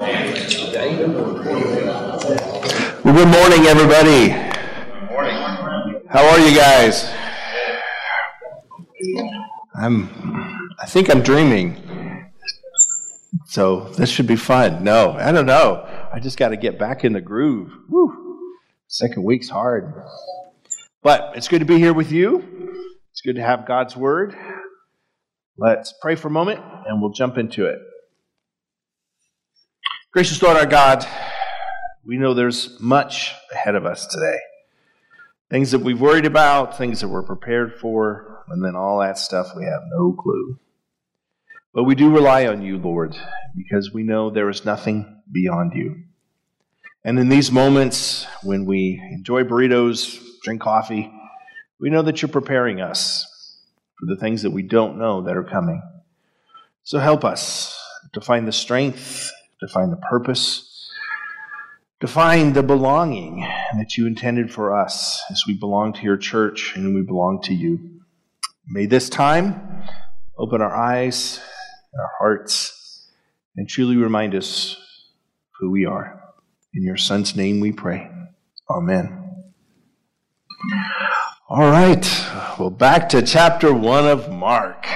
Well, good morning, everybody. How are you guys? I'm. I think I'm dreaming. So this should be fun. No, I don't know. I just got to get back in the groove. Second week's hard, but it's good to be here with you. It's good to have God's word. Let's pray for a moment, and we'll jump into it. Gracious Lord our God, we know there's much ahead of us today. Things that we've worried about, things that we're prepared for, and then all that stuff we have no clue. But we do rely on you, Lord, because we know there is nothing beyond you. And in these moments when we enjoy burritos, drink coffee, we know that you're preparing us for the things that we don't know that are coming. So help us to find the strength to find the purpose, to find the belonging that you intended for us as we belong to your church and we belong to you. May this time open our eyes our hearts and truly remind us who we are. In your Son's name we pray. Amen. All right. Well, back to chapter one of Mark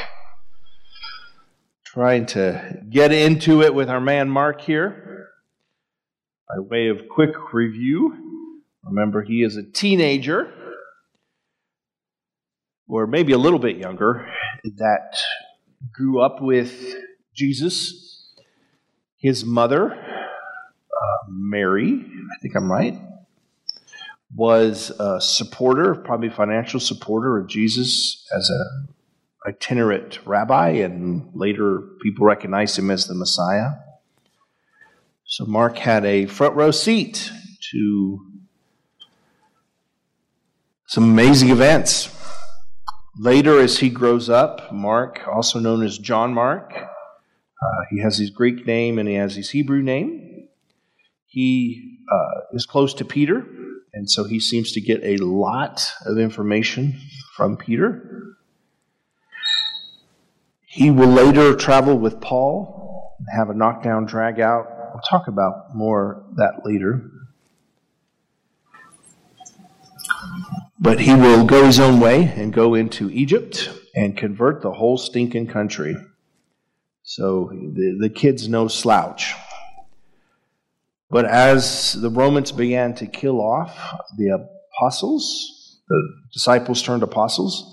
trying to get into it with our man Mark here. By way of quick review, remember he is a teenager, or maybe a little bit younger, that grew up with Jesus. His mother, uh, Mary, I think I'm right, was a supporter, probably financial supporter of Jesus as a itinerant rabbi, and later people recognized him as the Messiah. So Mark had a front row seat to some amazing events. Later, as he grows up, Mark, also known as John Mark, uh, he has his Greek name and he has his Hebrew name. He uh, is close to Peter, and so he seems to get a lot of information from Peter. He will later travel with Paul and have a knockdown drag out. We'll talk about more that later. But he will go his own way and go into Egypt and convert the whole stinking country. So the, the kid's no slouch. But as the Romans began to kill off the apostles, the disciples turned apostles,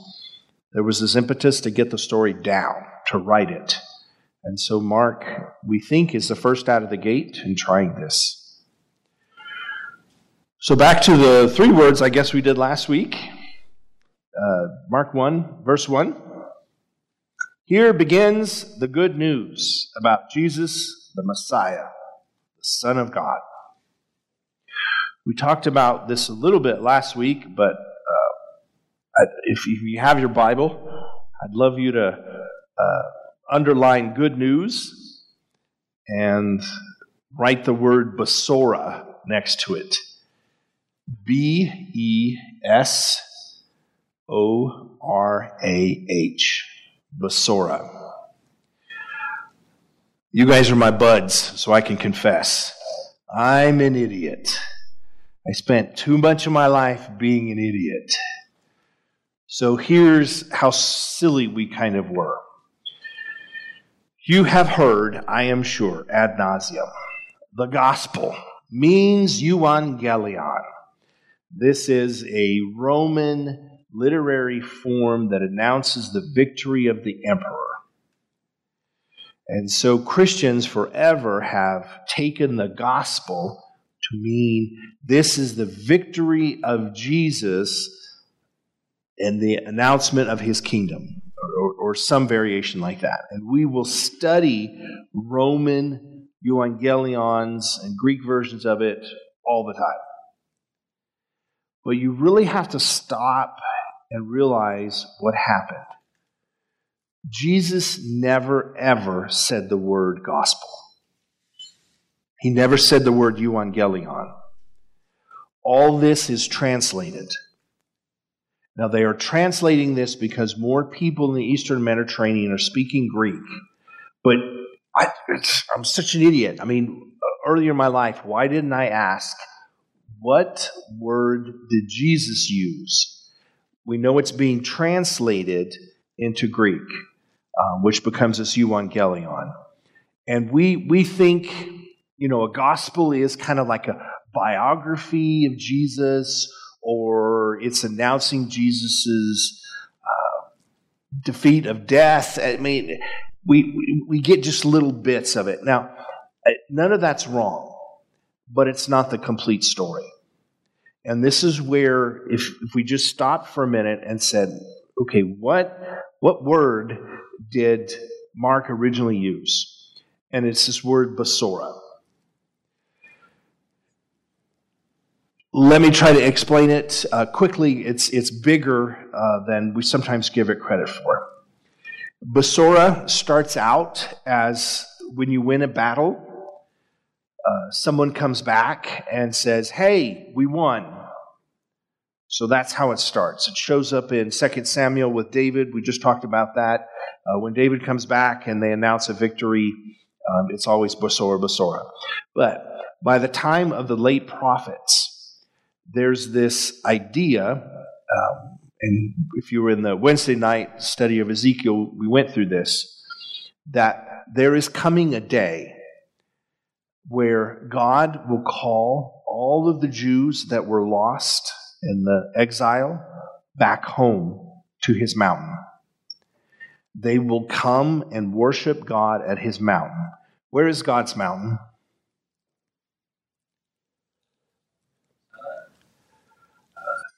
there was this impetus to get the story down to write it. And so Mark, we think, is the first out of the gate in trying this. So back to the three words I guess we did last week. Uh, Mark 1, verse 1. Here begins the good news about Jesus, the Messiah, the Son of God. We talked about this a little bit last week, but uh, if you have your Bible, I'd love you to uh, underline good news and write the word Besorah next to it. B E S O R A H. Besorah. You guys are my buds, so I can confess. I'm an idiot. I spent too much of my life being an idiot. So here's how silly we kind of were. You have heard, I am sure, ad nauseum. The gospel means euangelion. This is a Roman literary form that announces the victory of the emperor. And so Christians forever have taken the gospel to mean this is the victory of Jesus and the announcement of his kingdom or, some variation like that. And we will study Roman evangelions and Greek versions of it all the time. But you really have to stop and realize what happened. Jesus never, ever said the word gospel. He never said the word evangelion. All this is translated. Now, they are translating this because more people in the Eastern Mediterranean are speaking Greek. But I, am such an idiot. I mean, earlier in my life, why didn't I ask, what word did Jesus use? We know it's being translated into Greek, uh, which becomes this euangelion. And we, we think, you know, a gospel is kind of like a biography of Jesus it's announcing Jesus's uh, defeat of death. I mean, we, we, get just little bits of it. Now, none of that's wrong, but it's not the complete story. And this is where, if, if we just stopped for a minute and said, okay, what, what word did Mark originally use? And it's this word Besorah. Let me try to explain it uh, quickly. It's, it's bigger uh, than we sometimes give it credit for. Besorah starts out as when you win a battle, uh, someone comes back and says, Hey, we won. So that's how it starts. It shows up in 2 Samuel with David. We just talked about that. Uh, when David comes back and they announce a victory, um, it's always Besorah, Besorah. But by the time of the late prophets, there's this idea, um, and if you were in the Wednesday night study of Ezekiel, we went through this, that there is coming a day where God will call all of the Jews that were lost in the exile back home to his mountain. They will come and worship God at his mountain. Where is God's mountain?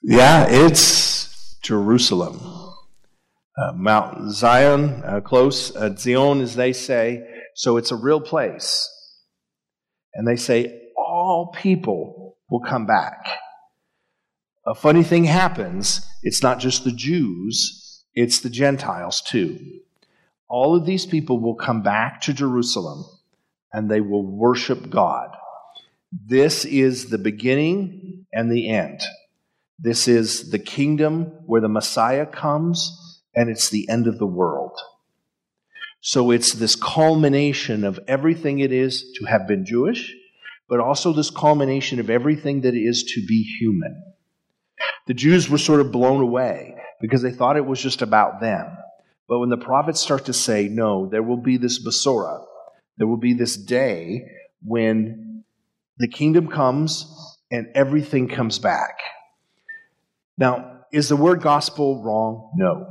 Yeah, it's Jerusalem. Uh, Mount Zion, uh, close, uh, Zion, as they say. So it's a real place. And they say, all people will come back. A funny thing happens. It's not just the Jews, it's the Gentiles too. All of these people will come back to Jerusalem and they will worship God. This is the beginning and the end. This is the kingdom where the Messiah comes, and it's the end of the world. So it's this culmination of everything it is to have been Jewish, but also this culmination of everything that it is to be human. The Jews were sort of blown away because they thought it was just about them. But when the prophets start to say, no, there will be this Besorah, there will be this day when the kingdom comes and everything comes back. Now, is the word gospel wrong? No.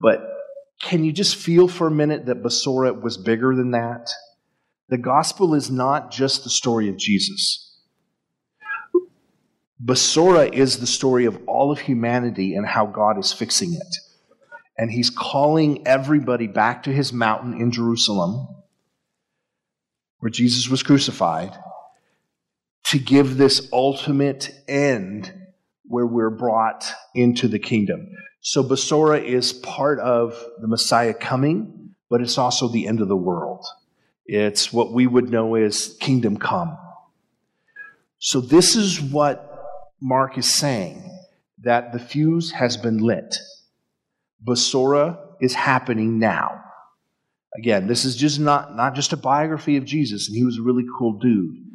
But can you just feel for a minute that Besorah was bigger than that? The gospel is not just the story of Jesus. Besorah is the story of all of humanity and how God is fixing it. And he's calling everybody back to his mountain in Jerusalem, where Jesus was crucified, to give this ultimate end where we're brought into the kingdom. So Besorah is part of the Messiah coming, but it's also the end of the world. It's what we would know as kingdom come. So this is what Mark is saying that the fuse has been lit. Besorah is happening now. Again, this is just not, not just a biography of Jesus, and he was a really cool dude.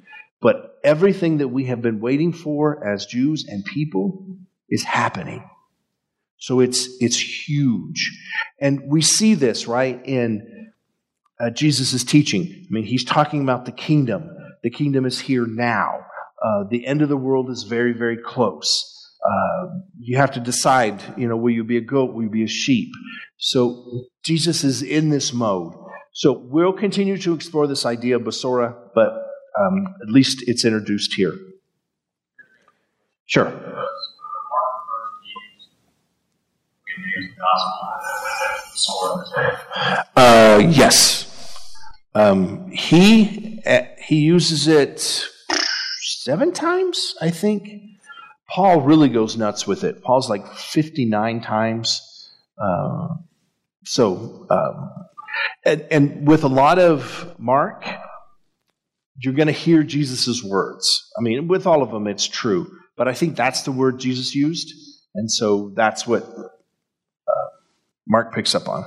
But everything that we have been waiting for as Jews and people is happening. So it's, it's huge. And we see this, right, in uh, Jesus' teaching. I mean, he's talking about the kingdom. The kingdom is here now. Uh, the end of the world is very, very close. Uh, you have to decide, you know, will you be a goat? Will you be a sheep? So Jesus is in this mode. So we'll continue to explore this idea of Besorah, but um, at least it's introduced here. Sure. Uh, yes. Um, he uh, he uses it seven times, I think. Paul really goes nuts with it. Paul's like 59 times. Uh, so, um, and, and with a lot of Mark, you're going to hear Jesus' words. I mean, with all of them, it's true. But I think that's the word Jesus used. And so that's what uh, Mark picks up on.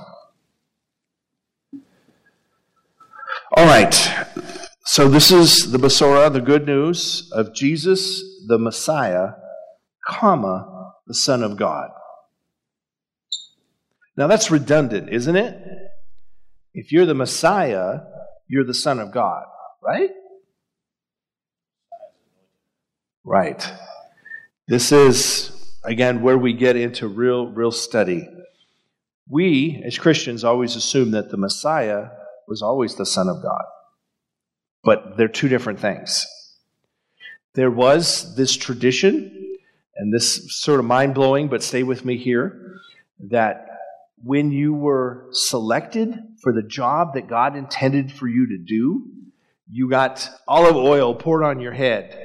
All right. So, this is the Besorah, the good news of Jesus, the Messiah, comma, the Son of God. Now, that's redundant, isn't it? If you're the Messiah, you're the Son of God, right? Right. This is, again, where we get into real, real study. We, as Christians, always assume that the Messiah was always the Son of God. But they're two different things. There was this tradition, and this sort of mind blowing, but stay with me here, that when you were selected for the job that God intended for you to do, you got olive oil poured on your head.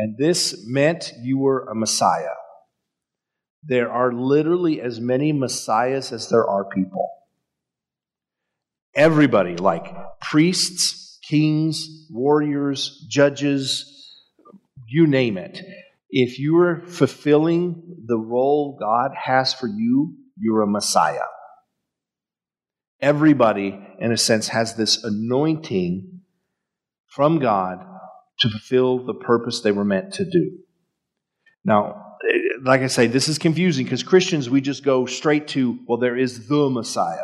And this meant you were a Messiah. There are literally as many Messiahs as there are people. Everybody, like priests, kings, warriors, judges, you name it. If you are fulfilling the role God has for you, you're a Messiah. Everybody, in a sense, has this anointing from God to fulfill the purpose they were meant to do. Now, like I say, this is confusing because Christians, we just go straight to, well, there is the Messiah.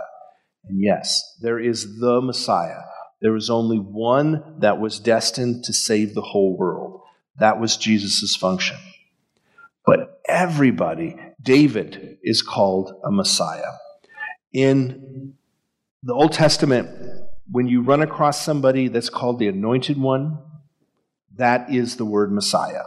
And yes, there is the Messiah. There was only one that was destined to save the whole world. That was Jesus' function. But everybody, David is called a Messiah. In the Old Testament, when you run across somebody that's called the Anointed One, that is the word Messiah.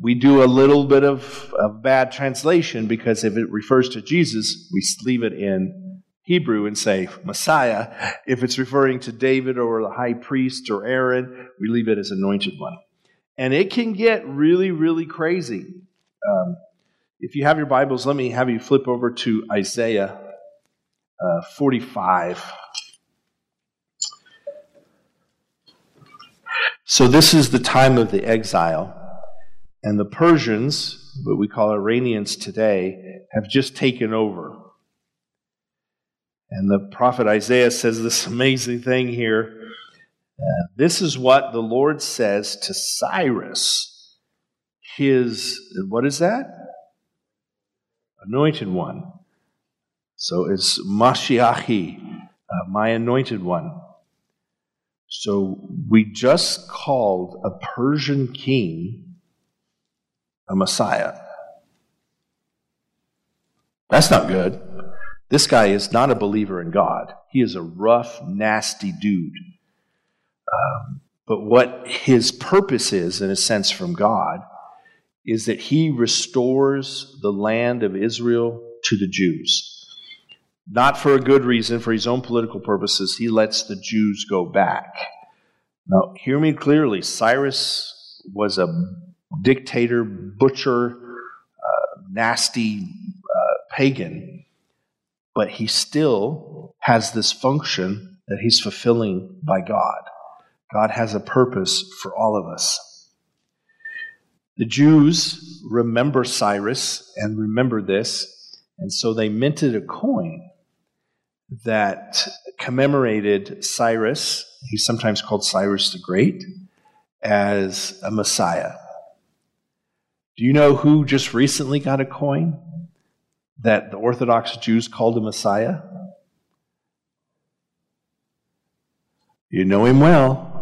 We do a little bit of, bad translation because if it refers to Jesus, we leave it in Hebrew and say Messiah. If it's referring to David or the high priest or Aaron, we leave it as anointed one. And it can get really, really crazy. Um, if you have your Bibles, let me have you flip over to Isaiah uh, 45. So, this is the time of the exile, and the Persians, what we call Iranians today, have just taken over. And the prophet Isaiah says this amazing thing here. Uh, this is what the Lord says to Cyrus, his, what is that? Anointed one. So it's Mashiachi, uh, my anointed one. So we just called a Persian king a Messiah. That's not good. This guy is not a believer in God. He is a rough, nasty dude. Um, but what his purpose is, in a sense, from God, is that he restores the land of Israel to the Jews. Not for a good reason, for his own political purposes, he lets the Jews go back. Now, hear me clearly Cyrus was a dictator, butcher, uh, nasty uh, pagan, but he still has this function that he's fulfilling by God. God has a purpose for all of us. The Jews remember Cyrus and remember this, and so they minted a coin that commemorated Cyrus, he's sometimes called Cyrus the Great, as a Messiah. Do you know who just recently got a coin that the Orthodox Jews called a Messiah? You know him well.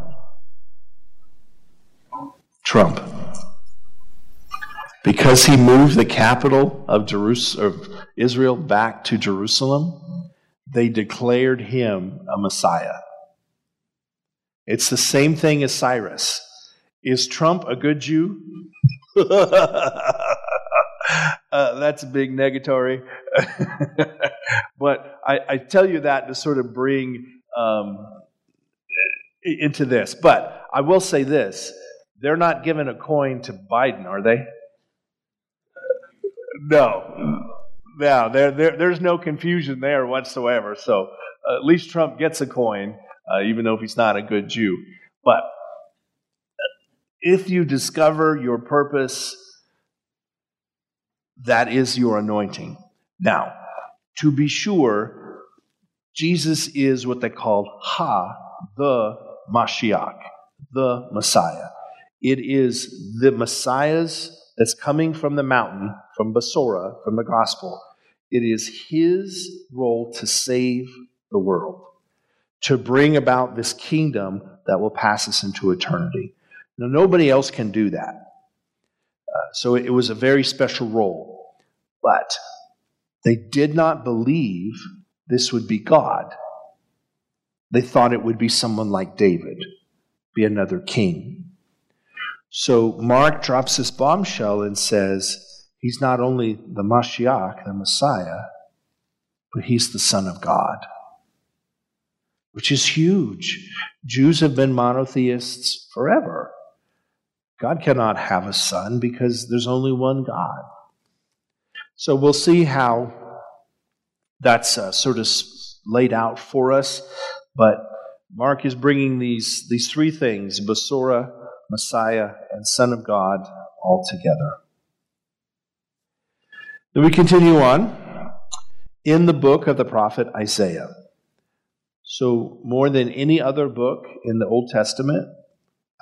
Trump. Because he moved the capital of, of Israel back to Jerusalem, they declared him a Messiah. It's the same thing as Cyrus. Is Trump a good Jew? uh, that's a big negatory. but I, I, tell you that to sort of bring um, into this. But I will say this they're not giving a coin to Biden, are they? No. Yeah, there, there, there's no confusion there whatsoever. So uh, at least Trump gets a coin, uh, even though he's not a good Jew. But if you discover your purpose, that is your anointing. Now, to be sure, Jesus is what they call Ha the Mashiach, the Messiah. It is the Messiah's that's coming from the mountain, from Besorah, from the gospel. It is his role to save the world, to bring about this kingdom that will pass us into eternity. Now, nobody else can do that. Uh, so it was a very special role. But they did not believe this would be God. They thought it would be someone like David, be another king. So Mark drops this bombshell and says, He's not only the Mashiach, the Messiah, but He's the Son of God, which is huge. Jews have been monotheists forever. God cannot have a son because there's only one God. So we'll see how that's uh, sort of laid out for us. But Mark is bringing these, these three things Besorah, Messiah, and Son of God all together. We continue on in the book of the prophet Isaiah. So, more than any other book in the Old Testament,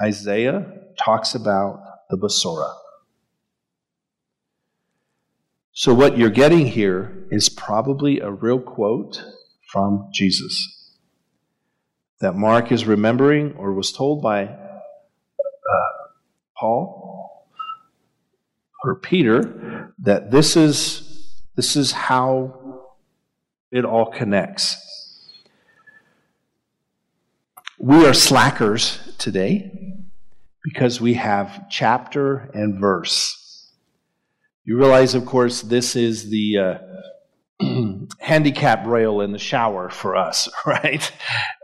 Isaiah talks about the Besorah. So, what you're getting here is probably a real quote from Jesus that Mark is remembering or was told by uh, Paul or Peter that this is this is how it all connects. We are slackers today because we have chapter and verse. You realize, of course, this is the uh, handicap rail in the shower for us, right?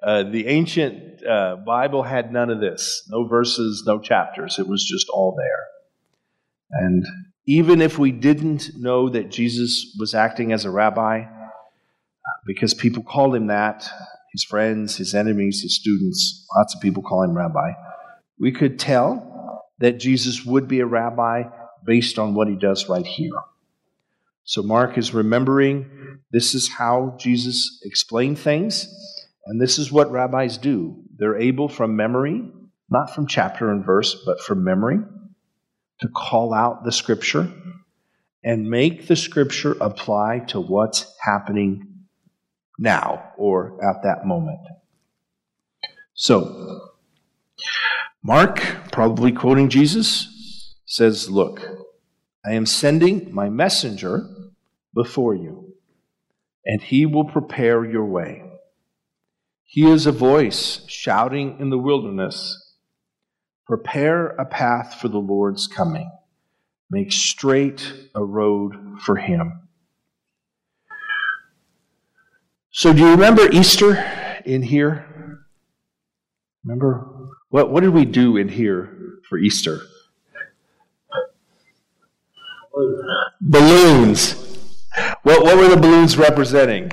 Uh, the ancient uh, Bible had none of this no verses, no chapters. It was just all there. And even if we didn't know that Jesus was acting as a rabbi, because people called him that, his friends, his enemies, his students, lots of people call him rabbi, we could tell that Jesus would be a rabbi based on what he does right here. So Mark is remembering this is how Jesus explained things, and this is what rabbis do. They're able from memory, not from chapter and verse, but from memory, to call out the scripture and make the scripture apply to what's happening now or at that moment. So, Mark, probably quoting Jesus, says, Look, I am sending my messenger before you, and he will prepare your way. He is a voice shouting in the wilderness Prepare a path for the Lord's coming, make straight a road for him. So, do you remember Easter in here? Remember? What, what did we do in here for Easter? Balloons. What, what were the balloons representing?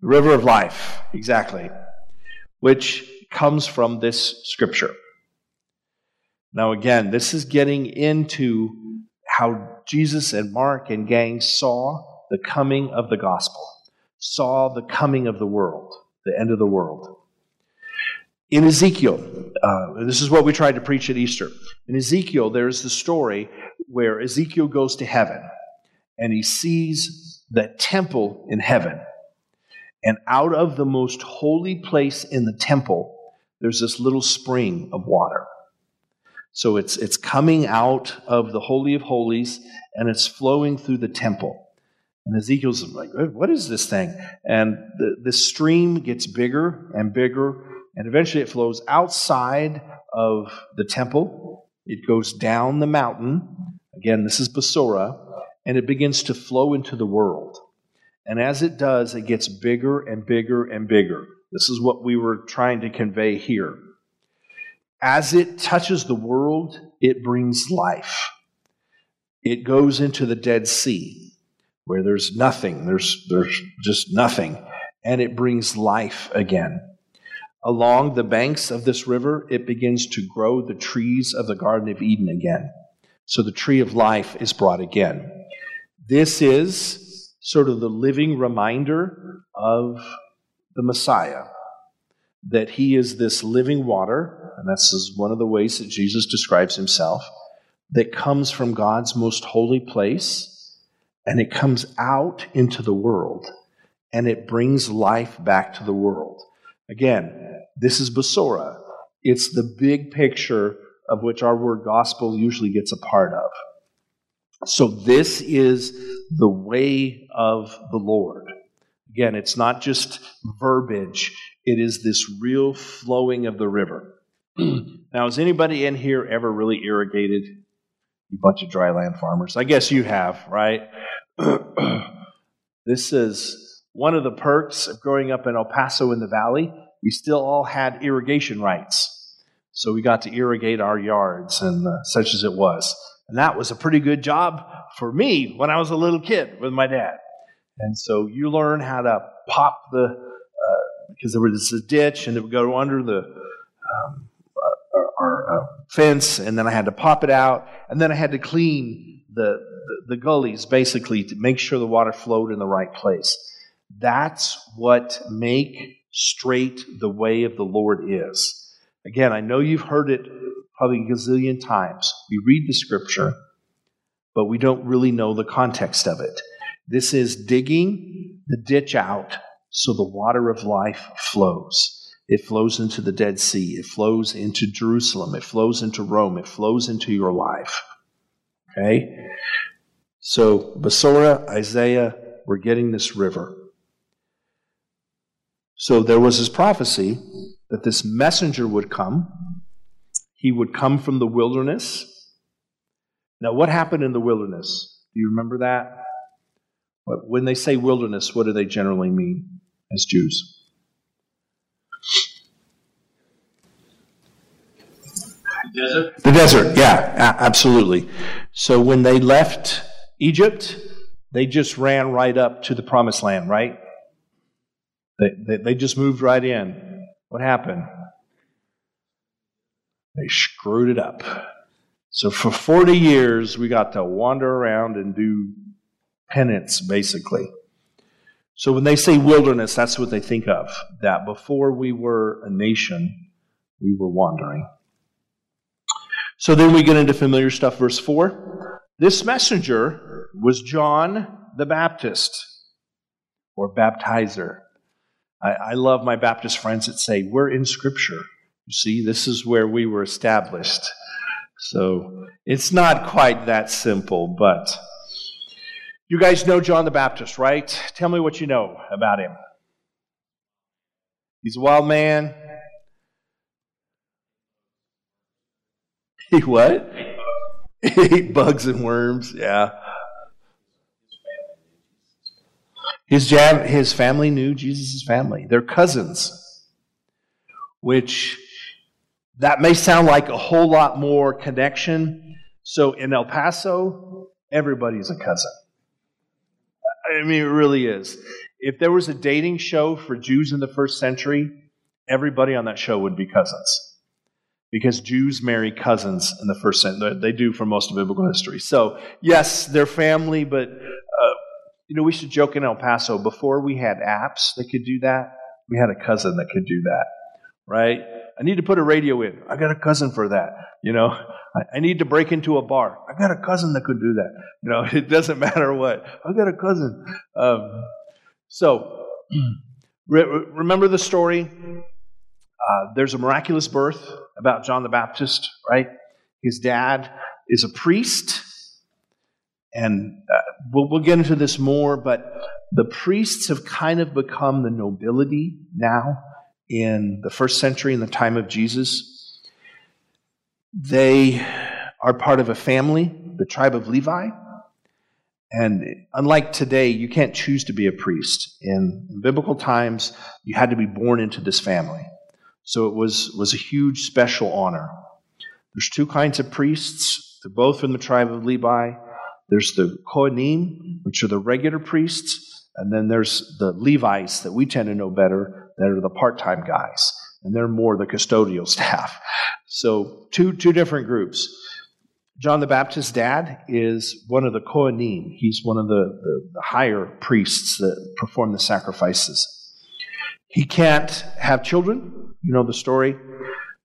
The river of life, exactly, which comes from this scripture. Now, again, this is getting into how Jesus and Mark and gang saw the coming of the gospel, saw the coming of the world, the end of the world. In Ezekiel, uh, this is what we tried to preach at Easter. In Ezekiel, there's the story where Ezekiel goes to heaven and he sees the temple in heaven. And out of the most holy place in the temple, there's this little spring of water. So it's, it's coming out of the Holy of Holies and it's flowing through the temple. And Ezekiel's like, what is this thing? And the, the stream gets bigger and bigger, and eventually it flows outside of the temple. It goes down the mountain. Again, this is Besorah and it begins to flow into the world. And as it does, it gets bigger and bigger and bigger. This is what we were trying to convey here. As it touches the world, it brings life. It goes into the Dead Sea, where there's nothing, there's, there's just nothing, and it brings life again. Along the banks of this river, it begins to grow the trees of the Garden of Eden again. So the tree of life is brought again. This is sort of the living reminder of the Messiah, that he is this living water, and this is one of the ways that Jesus describes himself, that comes from God's most holy place and it comes out into the world and it brings life back to the world. Again, this is Besorah. It's the big picture of which our word gospel usually gets a part of. So, this is the way of the Lord. Again, it's not just verbiage, it is this real flowing of the river. now, has anybody in here ever really irrigated? You bunch of dry land farmers. I guess you have, right? this is one of the perks of growing up in El Paso in the valley. We still all had irrigation rights. So we got to irrigate our yards and uh, such as it was. And that was a pretty good job for me when I was a little kid with my dad. And so you learn how to pop the, uh, because there was a ditch and it would go under the um, our, our uh, fence, and then I had to pop it out, and then I had to clean the, the, the gullies basically to make sure the water flowed in the right place. That's what make straight the way of the Lord is. Again, I know you've heard it probably a gazillion times. We read the scripture, but we don't really know the context of it. This is digging the ditch out so the water of life flows. It flows into the Dead Sea. It flows into Jerusalem. It flows into Rome. It flows into your life. Okay? So, Besorah, Isaiah, we're getting this river. So, there was this prophecy that this messenger would come. He would come from the wilderness. Now, what happened in the wilderness? Do you remember that? When they say wilderness, what do they generally mean as Jews? The desert? The desert, yeah, absolutely. So when they left Egypt, they just ran right up to the promised land, right? They, they, they just moved right in. What happened? They screwed it up. So for 40 years, we got to wander around and do penance, basically. So when they say wilderness, that's what they think of. That before we were a nation, we were wandering. So then we get into familiar stuff, verse 4. This messenger was John the Baptist, or baptizer. I, I love my Baptist friends that say, We're in Scripture. You see, this is where we were established. So it's not quite that simple, but you guys know John the Baptist, right? Tell me what you know about him. He's a wild man. He what? He ate bugs and worms, yeah. His, jam, his family knew Jesus' family. They're cousins, which that may sound like a whole lot more connection. So in El Paso, everybody's a cousin. I mean, it really is. If there was a dating show for Jews in the first century, everybody on that show would be cousins because Jews marry cousins in the first century. They do for most of biblical history. So, yes, they're family, but, uh, you know, we should joke in El Paso, before we had apps that could do that, we had a cousin that could do that, right? I need to put a radio in. I got a cousin for that. You know, I, I need to break into a bar. I got a cousin that could do that. You know, it doesn't matter what. I got a cousin. Um, so, re- remember the story uh, there's a miraculous birth about John the Baptist, right? His dad is a priest, and uh, we'll, we'll get into this more, but the priests have kind of become the nobility now in the first century, in the time of Jesus. They are part of a family, the tribe of Levi. And unlike today, you can't choose to be a priest. In, biblical times, you had to be born into this family. So it was, was a huge special honor. There's two kinds of priests. They're both from the tribe of Levi. There's the Kohanim, which are the regular priests, and then there's the Levites that we tend to know better, that are the part-time guys, and they're more the custodial staff. So two two different groups. John the Baptist's dad is one of the Kohanim. He's one of the, the, the higher priests that perform the sacrifices. he can't have children. You know the story.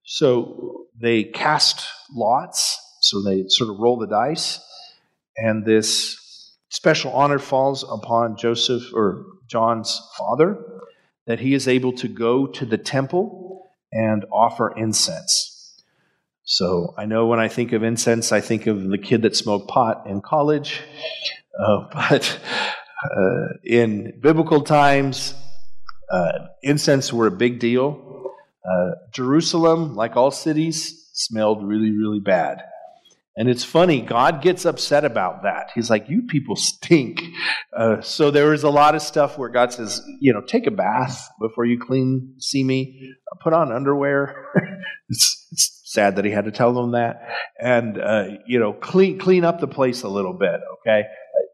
So they cast lots. So they sort of roll the dice. And this special honor falls upon Joseph or John's father that he is able to go to the temple and offer incense. So I know when I think of incense, I think of the kid that smoked pot in college. Uh, but uh, in biblical times, uh, incense were a big deal. Uh, Jerusalem, like all cities, smelled really, really bad. And it's funny, God gets upset about that. He's like, You people stink. Uh, so there is a lot of stuff where God says, You know, take a bath before you clean, see me, put on underwear. it's, it's, sad that he had to tell them that. And, uh, you know, clean, clean up the place a little bit, okay?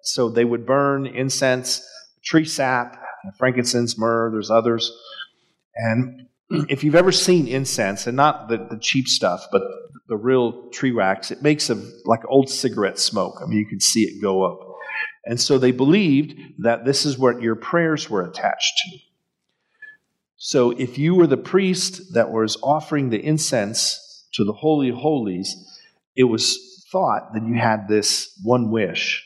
So they would burn incense, tree sap, frankincense, myrrh, there's others. And if you've ever seen incense, and not the, the cheap stuff, but the real tree wax, it makes a like old cigarette smoke. I mean, you can see it go up. And so they believed that this is what your prayers were attached to. So if you were the priest that was offering the incense to the Holy Holies, it was thought that you had this one wish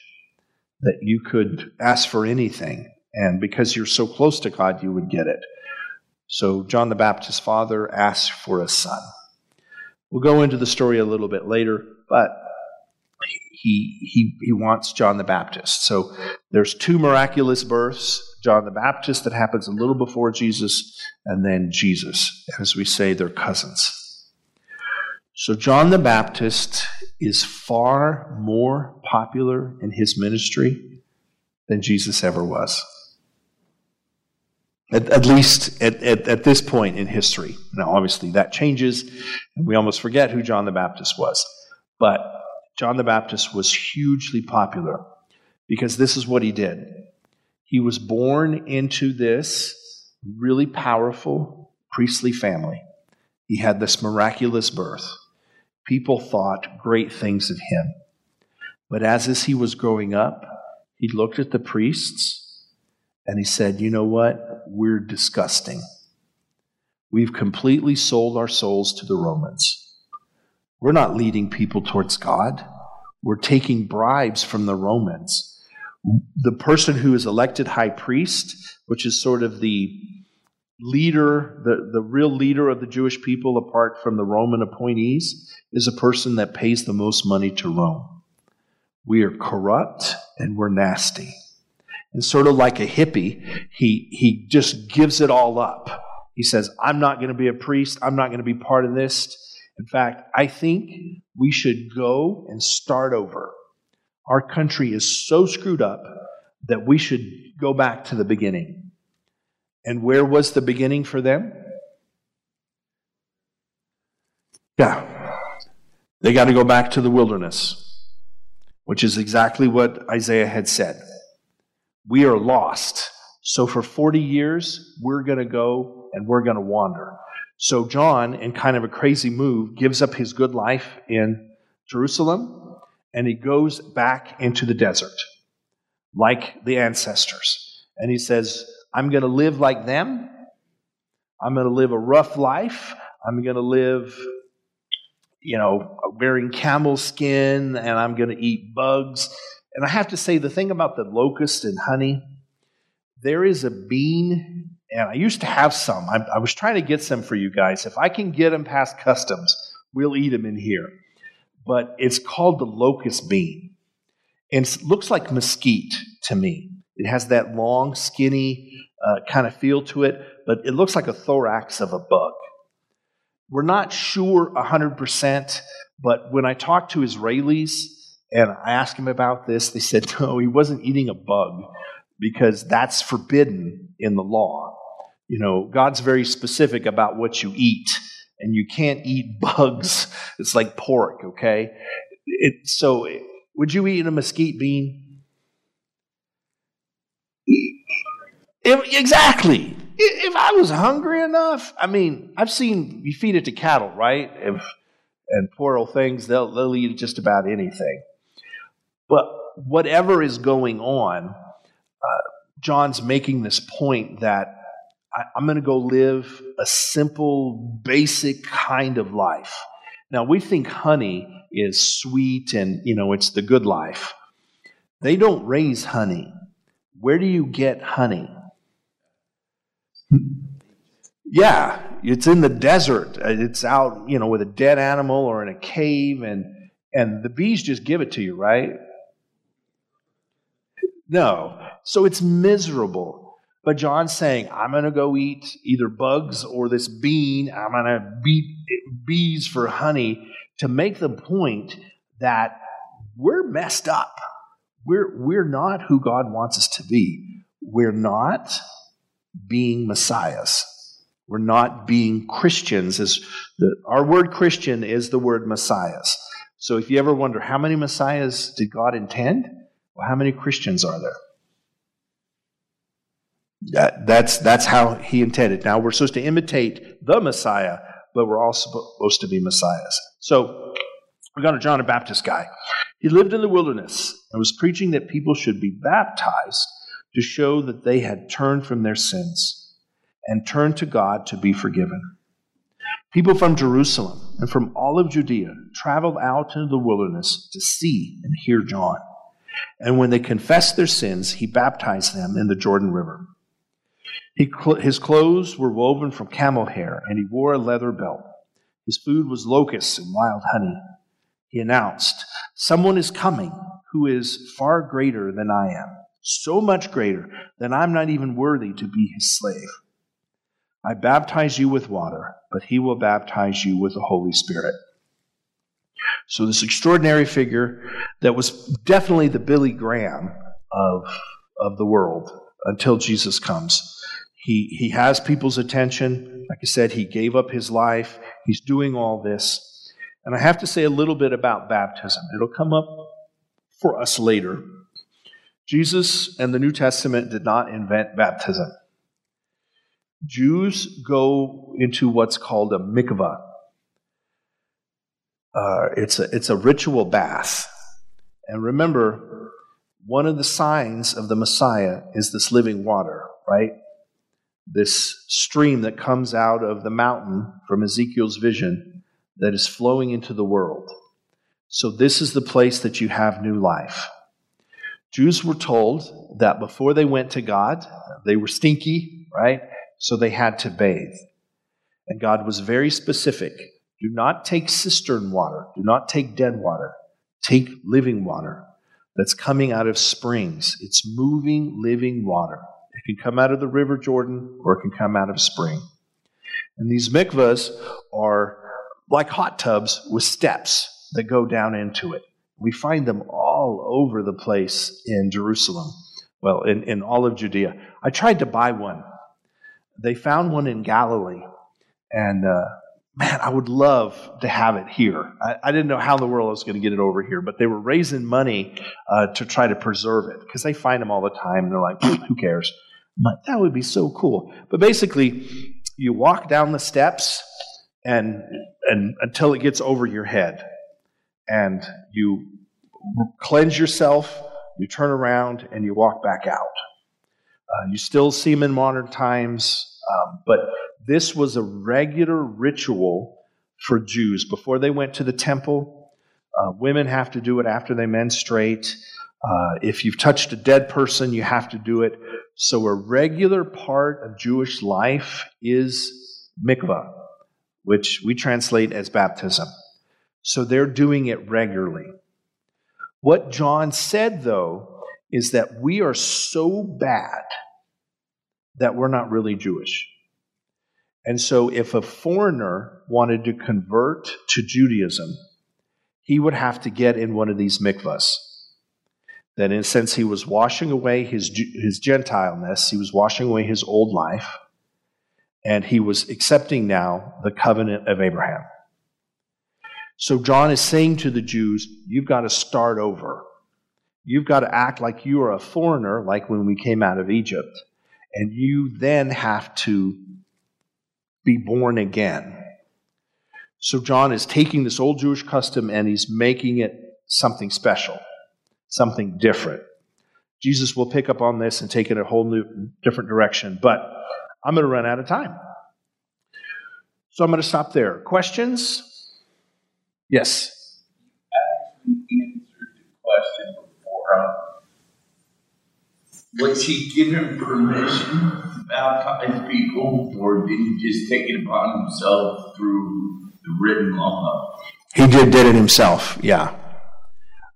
that you could ask for anything. And because you're so close to God, you would get it. So John the Baptist's father asks for a son. We'll go into the story a little bit later, but he, he, he wants John the Baptist. So there's two miraculous births John the Baptist that happens a little before Jesus, and then Jesus. As we say, they're cousins. So John the Baptist is far more popular in his ministry than Jesus ever was. At, at least at, at, at, this point in history. Now, obviously, that changes, and we almost forget who John the Baptist was. But John the Baptist was hugely popular because this is what he did. He was born into this really powerful priestly family. He had this miraculous birth. People thought great things of him. But as, as he was growing up, he looked at the priests and he said, You know what? We're disgusting. We've completely sold our souls to the Romans. We're not leading people towards God. We're taking bribes from the Romans. The person who is elected high priest, which is sort of the leader, the, the real leader of the Jewish people apart from the Roman appointees, is a person that pays the most money to Rome. We are corrupt and we're nasty. And sort of like a hippie, he, he just gives it all up. He says, I'm not going to be a priest. I'm not going to be part of this. In fact, I think we should go and start over. Our country is so screwed up that we should go back to the beginning. And where was the beginning for them? Yeah. They got to go back to the wilderness, which is exactly what Isaiah had said we are lost. So for 40 years, we're going to go and we're going to wander. So John, in kind of a crazy move, gives up his good life in Jerusalem and he goes back into the desert like the ancestors. And he says, I'm going to live like them. I'm going to live a rough life. I'm going to live, you know, wearing camel skin and I'm going to eat bugs and I have to say, the thing about the locust and honey, there is a bean, and I used to have some. I, I was trying to get some for you guys. If I can get them past customs, we'll eat them in here. But it's called the locust bean. And it looks like mesquite to me. It has that long, skinny uh, kind of feel to it, but it looks like a thorax of a bug. We're not sure 100%, but when I talk to Israelis, and I asked him about this. They said, no, he wasn't eating a bug because that's forbidden in the law. You know, God's very specific about what you eat, and you can't eat bugs. It's like pork, okay? It, so, would you eat a mesquite bean? Exactly. If I was hungry enough, I mean, I've seen you feed it to cattle, right? If, and poor old things, they'll, they'll eat just about anything. But whatever is going on, uh, John's making this point that I, I'm going to go live a simple, basic kind of life. Now, we think honey is sweet and, you know, it's the good life. They don't raise honey. Where do you get honey? Yeah, it's in the desert. It's out, you know, with a dead animal or in a cave, and and the bees just give it to you, right? No. So it's miserable. But John's saying, I'm going to go eat either bugs or this bean. I'm going to beat bees for honey to make the point that we're messed up. We're, we're not who God wants us to be. We're not being messiahs. We're not being Christians. As the, our word Christian is the word messiahs. So if you ever wonder how many messiahs did God intend, well, how many Christians are there? That, that's, that's how he intended. Now we're supposed to imitate the Messiah, but we're all supposed to be messiahs. So we got a John the Baptist guy. He lived in the wilderness and was preaching that people should be baptized to show that they had turned from their sins and turned to God to be forgiven. People from Jerusalem and from all of Judea traveled out into the wilderness to see and hear John. And when they confessed their sins, he baptized them in the Jordan River. He, his clothes were woven from camel hair, and he wore a leather belt. His food was locusts and wild honey. He announced, Someone is coming who is far greater than I am, so much greater that I'm not even worthy to be his slave. I baptize you with water, but he will baptize you with the Holy Spirit. So, this extraordinary figure that was definitely the Billy Graham of, of the world until Jesus comes. He, he has people's attention. Like I said, he gave up his life. He's doing all this. And I have to say a little bit about baptism. It'll come up for us later. Jesus and the New Testament did not invent baptism. Jews go into what's called a mikvah. Uh, it's, a, it's a ritual bath. And remember, one of the signs of the Messiah is this living water, right? This stream that comes out of the mountain from Ezekiel's vision that is flowing into the world. So, this is the place that you have new life. Jews were told that before they went to God, they were stinky, right? So they had to bathe. And God was very specific. Do not take cistern water. Do not take dead water. Take living water that's coming out of springs. It's moving, living water. It can come out of the River Jordan or it can come out of spring. And these mikvahs are like hot tubs with steps that go down into it. We find them all over the place in Jerusalem, well, in, in all of Judea. I tried to buy one they found one in Galilee, and uh, man, I would love to have it here. I, I, didn't know how in the world I was going to get it over here, but they were raising money uh, to try to preserve it because they find them all the time. And they're like, who cares? Like, that would be so cool. But basically, you walk down the steps and and until it gets over your head, and you cleanse yourself. You turn around and you walk back out. Uh, you still see them in modern times, um, but this was a regular ritual for Jews. Before they went to the temple, uh, women have to do it after they menstruate. Uh, if you've touched a dead person, you have to do it. So, a regular part of Jewish life is mikvah, which we translate as baptism. So, they're doing it regularly. What John said, though, is that we are so bad that we're not really Jewish. And so, if a foreigner wanted to convert to Judaism, he would have to get in one of these mikvahs. That, in a sense, he was washing away his, his Gentileness, he was washing away his old life, and he was accepting now the covenant of Abraham. So, John is saying to the Jews, You've got to start over. You've got to act like you are a foreigner, like when we came out of Egypt and you then have to be born again. So John is taking this old Jewish custom and he's making it something special, something different. Jesus will pick up on this and take it a whole new different direction. But I'm going to run out of time. So I'm going to stop there. Questions? Yes. Question before. Um, Was he given permission baptize people, or did he just take it upon himself through the written law? He did, did it himself, yeah.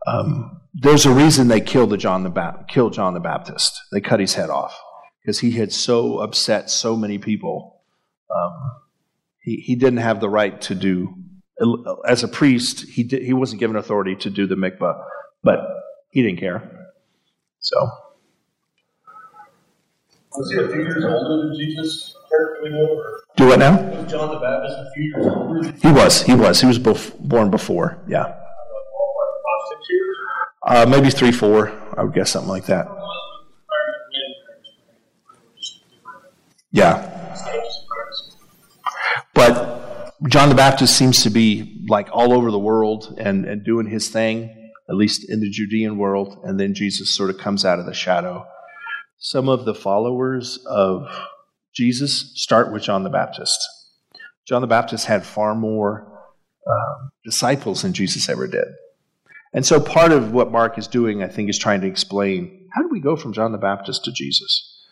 Um, there's a reason they killed, the John the ba- killed John the Baptist. They cut his head off because he had so upset so many people. Um, he, he didn't have the right to do, as a priest, he, did, he wasn't given authority to do the mikvah, but he didn't care. So. Was he a few years older than Jesus? Do? What now? was John the Baptist a few years older? He was. He was. He was bef- born before. Yeah. like, five, six years? Uh, maybe three, four. I would guess something like that. Yeah. But John the Baptist seems to be like all over the world and, and doing his thing, at least in the Judean world. And then Jesus sort of comes out of the shadow. Some of the followers of Jesus start with John the Baptist. John the Baptist had far more um, disciples than Jesus ever did. And so part of what Mark is doing, I think, is trying to explain how do we go from John the Baptist to Jesus?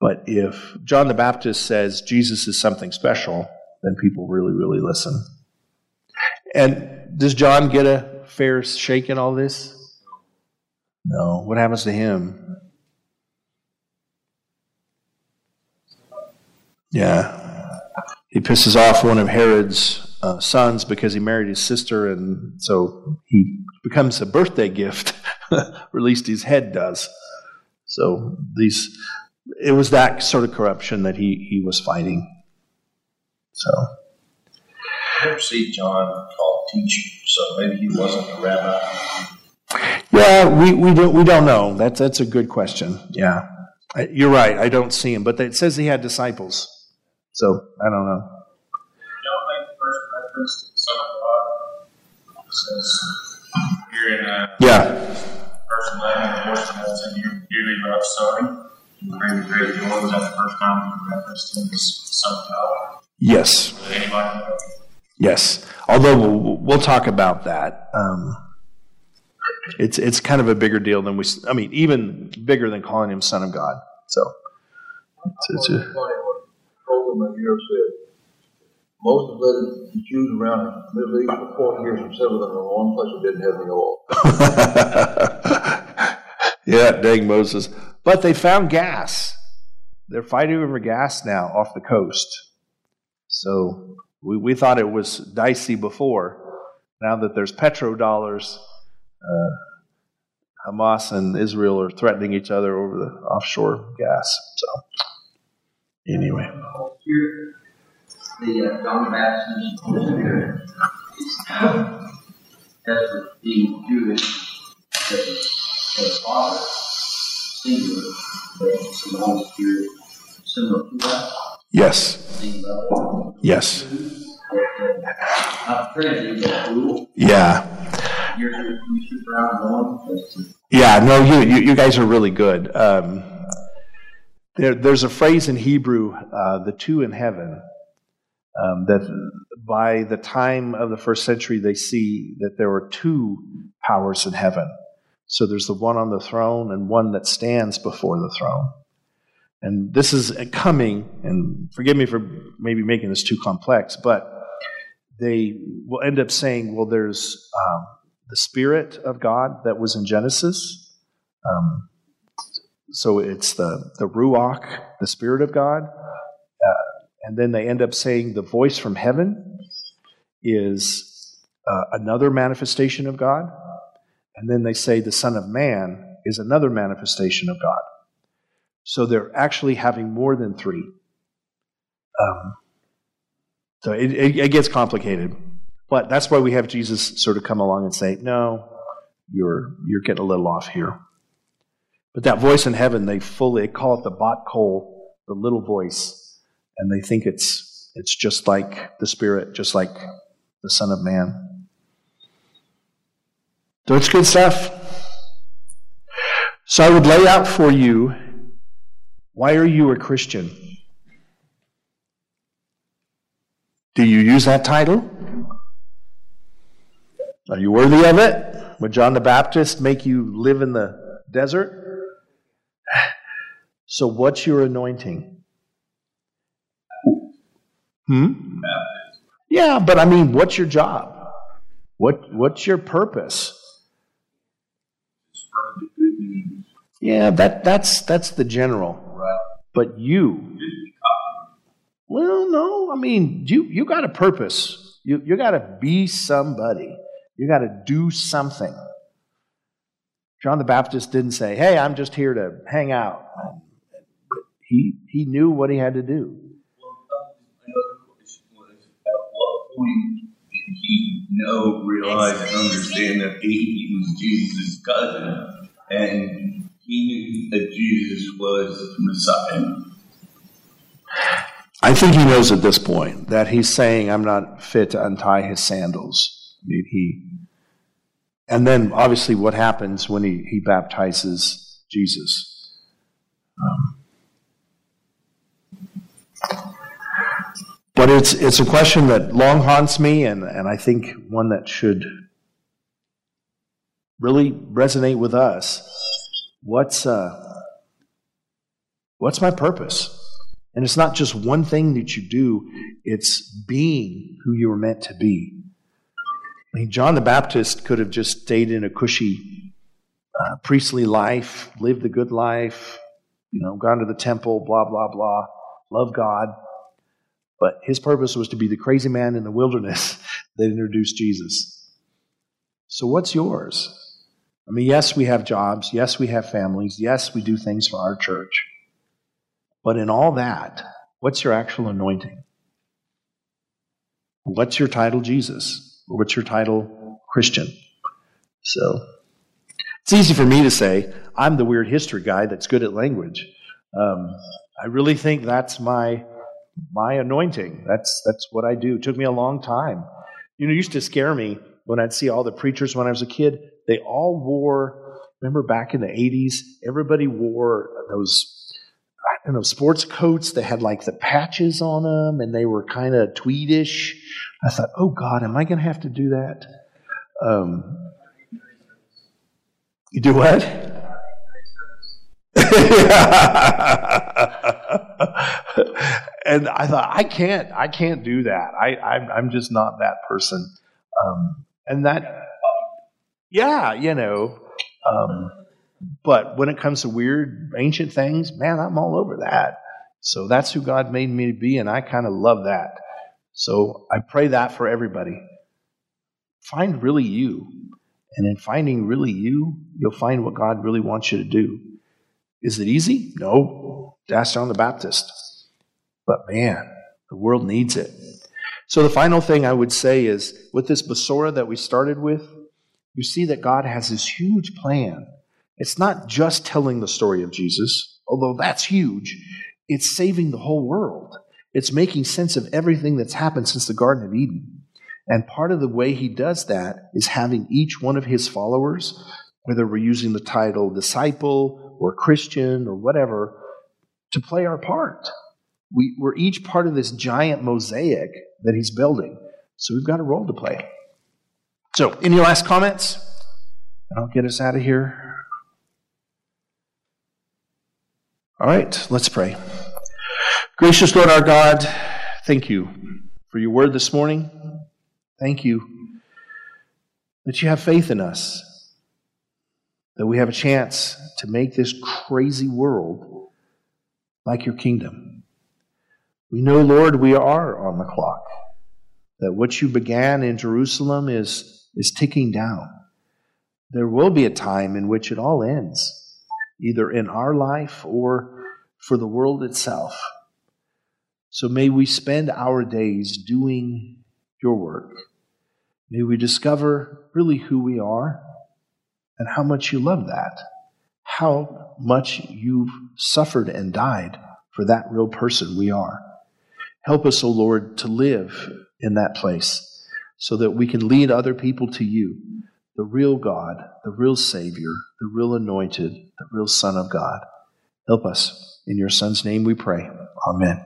But if John the Baptist says Jesus is something special, then people really, really listen. And does John get a fair shake in all this? No. What happens to him? Yeah. He pisses off one of Herod's uh, sons because he married his sister, and so he becomes a birthday gift, or at least his head does. So these, it was that sort of corruption that he, he was fighting. So, I never see John called teacher, so maybe he wasn't a rabbi. yeah, we, we don't we don't know. That's that's a good question. Yeah, you're right. I don't see him, but it says he had disciples. So I don't know. The first reference to the Son of God. It says here in Yeah, verse 11, the portion that said, You dearly loved Son. Great, joy was that the first time he referenced him as Son of God. yes, anybody yes. Although we'll, we'll talk about that. Um, it's it's kind of a bigger deal than we. I mean, even bigger than calling him Son of God. So it's, it's a, funny what Coleman here said. Most of the Jews around the Middle East for 40 years from seven of them one place that didn't have any oil. yeah, dang Moses. But they found gas. They're fighting over gas now off the coast. So we, we thought it was dicey before. Now that there's petrodollars, uh, Hamas and Israel are threatening each other over the offshore gas. So, anyway. The uh, John the Baptist Spirit is as for being Jewish, the, the Father, singular, but it's the Holy Spirit, similar to that, Yes. Yes. Not Trinity, but rule. Yeah. You're, you're, you shoot around going, as to Yeah, no, you, you, you guys are really good. Um, there, there's a phrase in Hebrew, uh, the two in heaven, um, that by the time of the first century, they see that there are two powers in heaven. So there's the one on the throne and one that stands before the throne. And this is coming, and forgive me for maybe making this too complex, but they will end up saying, well, there's um, the Spirit of God that was in Genesis. Um, so it's the, the Ruach, the Spirit of God. Uh, and then they end up saying the voice from heaven is uh, another manifestation of God. And then they say the Son of Man is another manifestation of God. So they're actually having more than three. Um, so it, it, it gets complicated. But that's why we have Jesus sort of come along and say, no, you're, you're getting a little off here. But that voice in heaven, they fully they call it the bat kol, the little voice, and they think it's it's just like the Spirit, just like the Son of Man. So it's good stuff. So I would lay out for you why are you a Christian? Do you use that title? Are you worthy of it? Would John the Baptist make you live in the desert? So, what's your anointing? Hmm? Yeah, but I mean, what's your job? What, what's your purpose? Yeah, that, that's, that's the general. But you, well, no, I mean, you, you got a purpose. You, you got to be somebody. You got to do something. John the Baptist didn't say, hey, I'm just here to hang out. He, he knew what he had to do. Well, another at what point did he know, realize, and understand that he was Jesus' cousin, and he knew that Jesus was the Messiah? I think he knows at this point that he's saying, I'm not fit to untie his sandals. I mean, he. And then obviously, what happens when he, he baptizes Jesus? Um, but it's, it's a question that long haunts me, and, and I think one that should really resonate with us. What's, uh, what's my purpose? And it's not just one thing that you do, it's being who you were meant to be. I mean, John the Baptist could have just stayed in a cushy uh, priestly life, lived a good life, you know, gone to the temple, blah, blah, blah, love God. But his purpose was to be the crazy man in the wilderness that introduced Jesus. So, what's yours? I mean, yes, we have jobs. Yes, we have families. Yes, we do things for our church. But in all that, what's your actual anointing? What's your title, Jesus? What's your title, Christian? So it's easy for me to say, I'm the weird history guy that's good at language. Um, I really think that's my my anointing. That's that's what I do. It took me a long time. You know, it used to scare me when I'd see all the preachers when I was a kid. They all wore. Remember back in the '80s, everybody wore those I don't know, sports coats that had like the patches on them and they were kind of tweedish. I thought, oh God, am I going to have to do that? Um, you do what? and I thought, I can't, I can't do that. I, I'm, I'm just not that person. Um, and that, yeah, you know, um, but when it comes to weird ancient things, man, I'm all over that. So that's who God made me to be, and I kind of love that. So I pray that for everybody. Find really you. And in finding really you, you'll find what God really wants you to do. Is it easy? No. Ask John the Baptist. But man, the world needs it. So the final thing I would say is with this Besorah that we started with, you see that God has this huge plan it's not just telling the story of Jesus, although that's huge. It's saving the whole world. It's making sense of everything that's happened since the Garden of Eden. And part of the way he does that is having each one of his followers, whether we're using the title disciple or Christian or whatever, to play our part. We, we're each part of this giant mosaic that he's building. So we've got a role to play. So, any last comments? And I'll get us out of here. All right, let's pray. Gracious Lord our God, thank you for your word this morning. Thank you that you have faith in us, that we have a chance to make this crazy world like your kingdom. We know, Lord, we are on the clock, that what you began in Jerusalem is, is ticking down. There will be a time in which it all ends either in our life or for the world itself. So may we spend our days doing your work. May we discover really who we are and how much you love that, how much you've suffered and died for that real person we are. Help us, O oh Lord, to live in that place so that we can lead other people to you the real God, the real Savior, the real anointed, the real Son of God. Help us. In your Son's name we pray. Amen.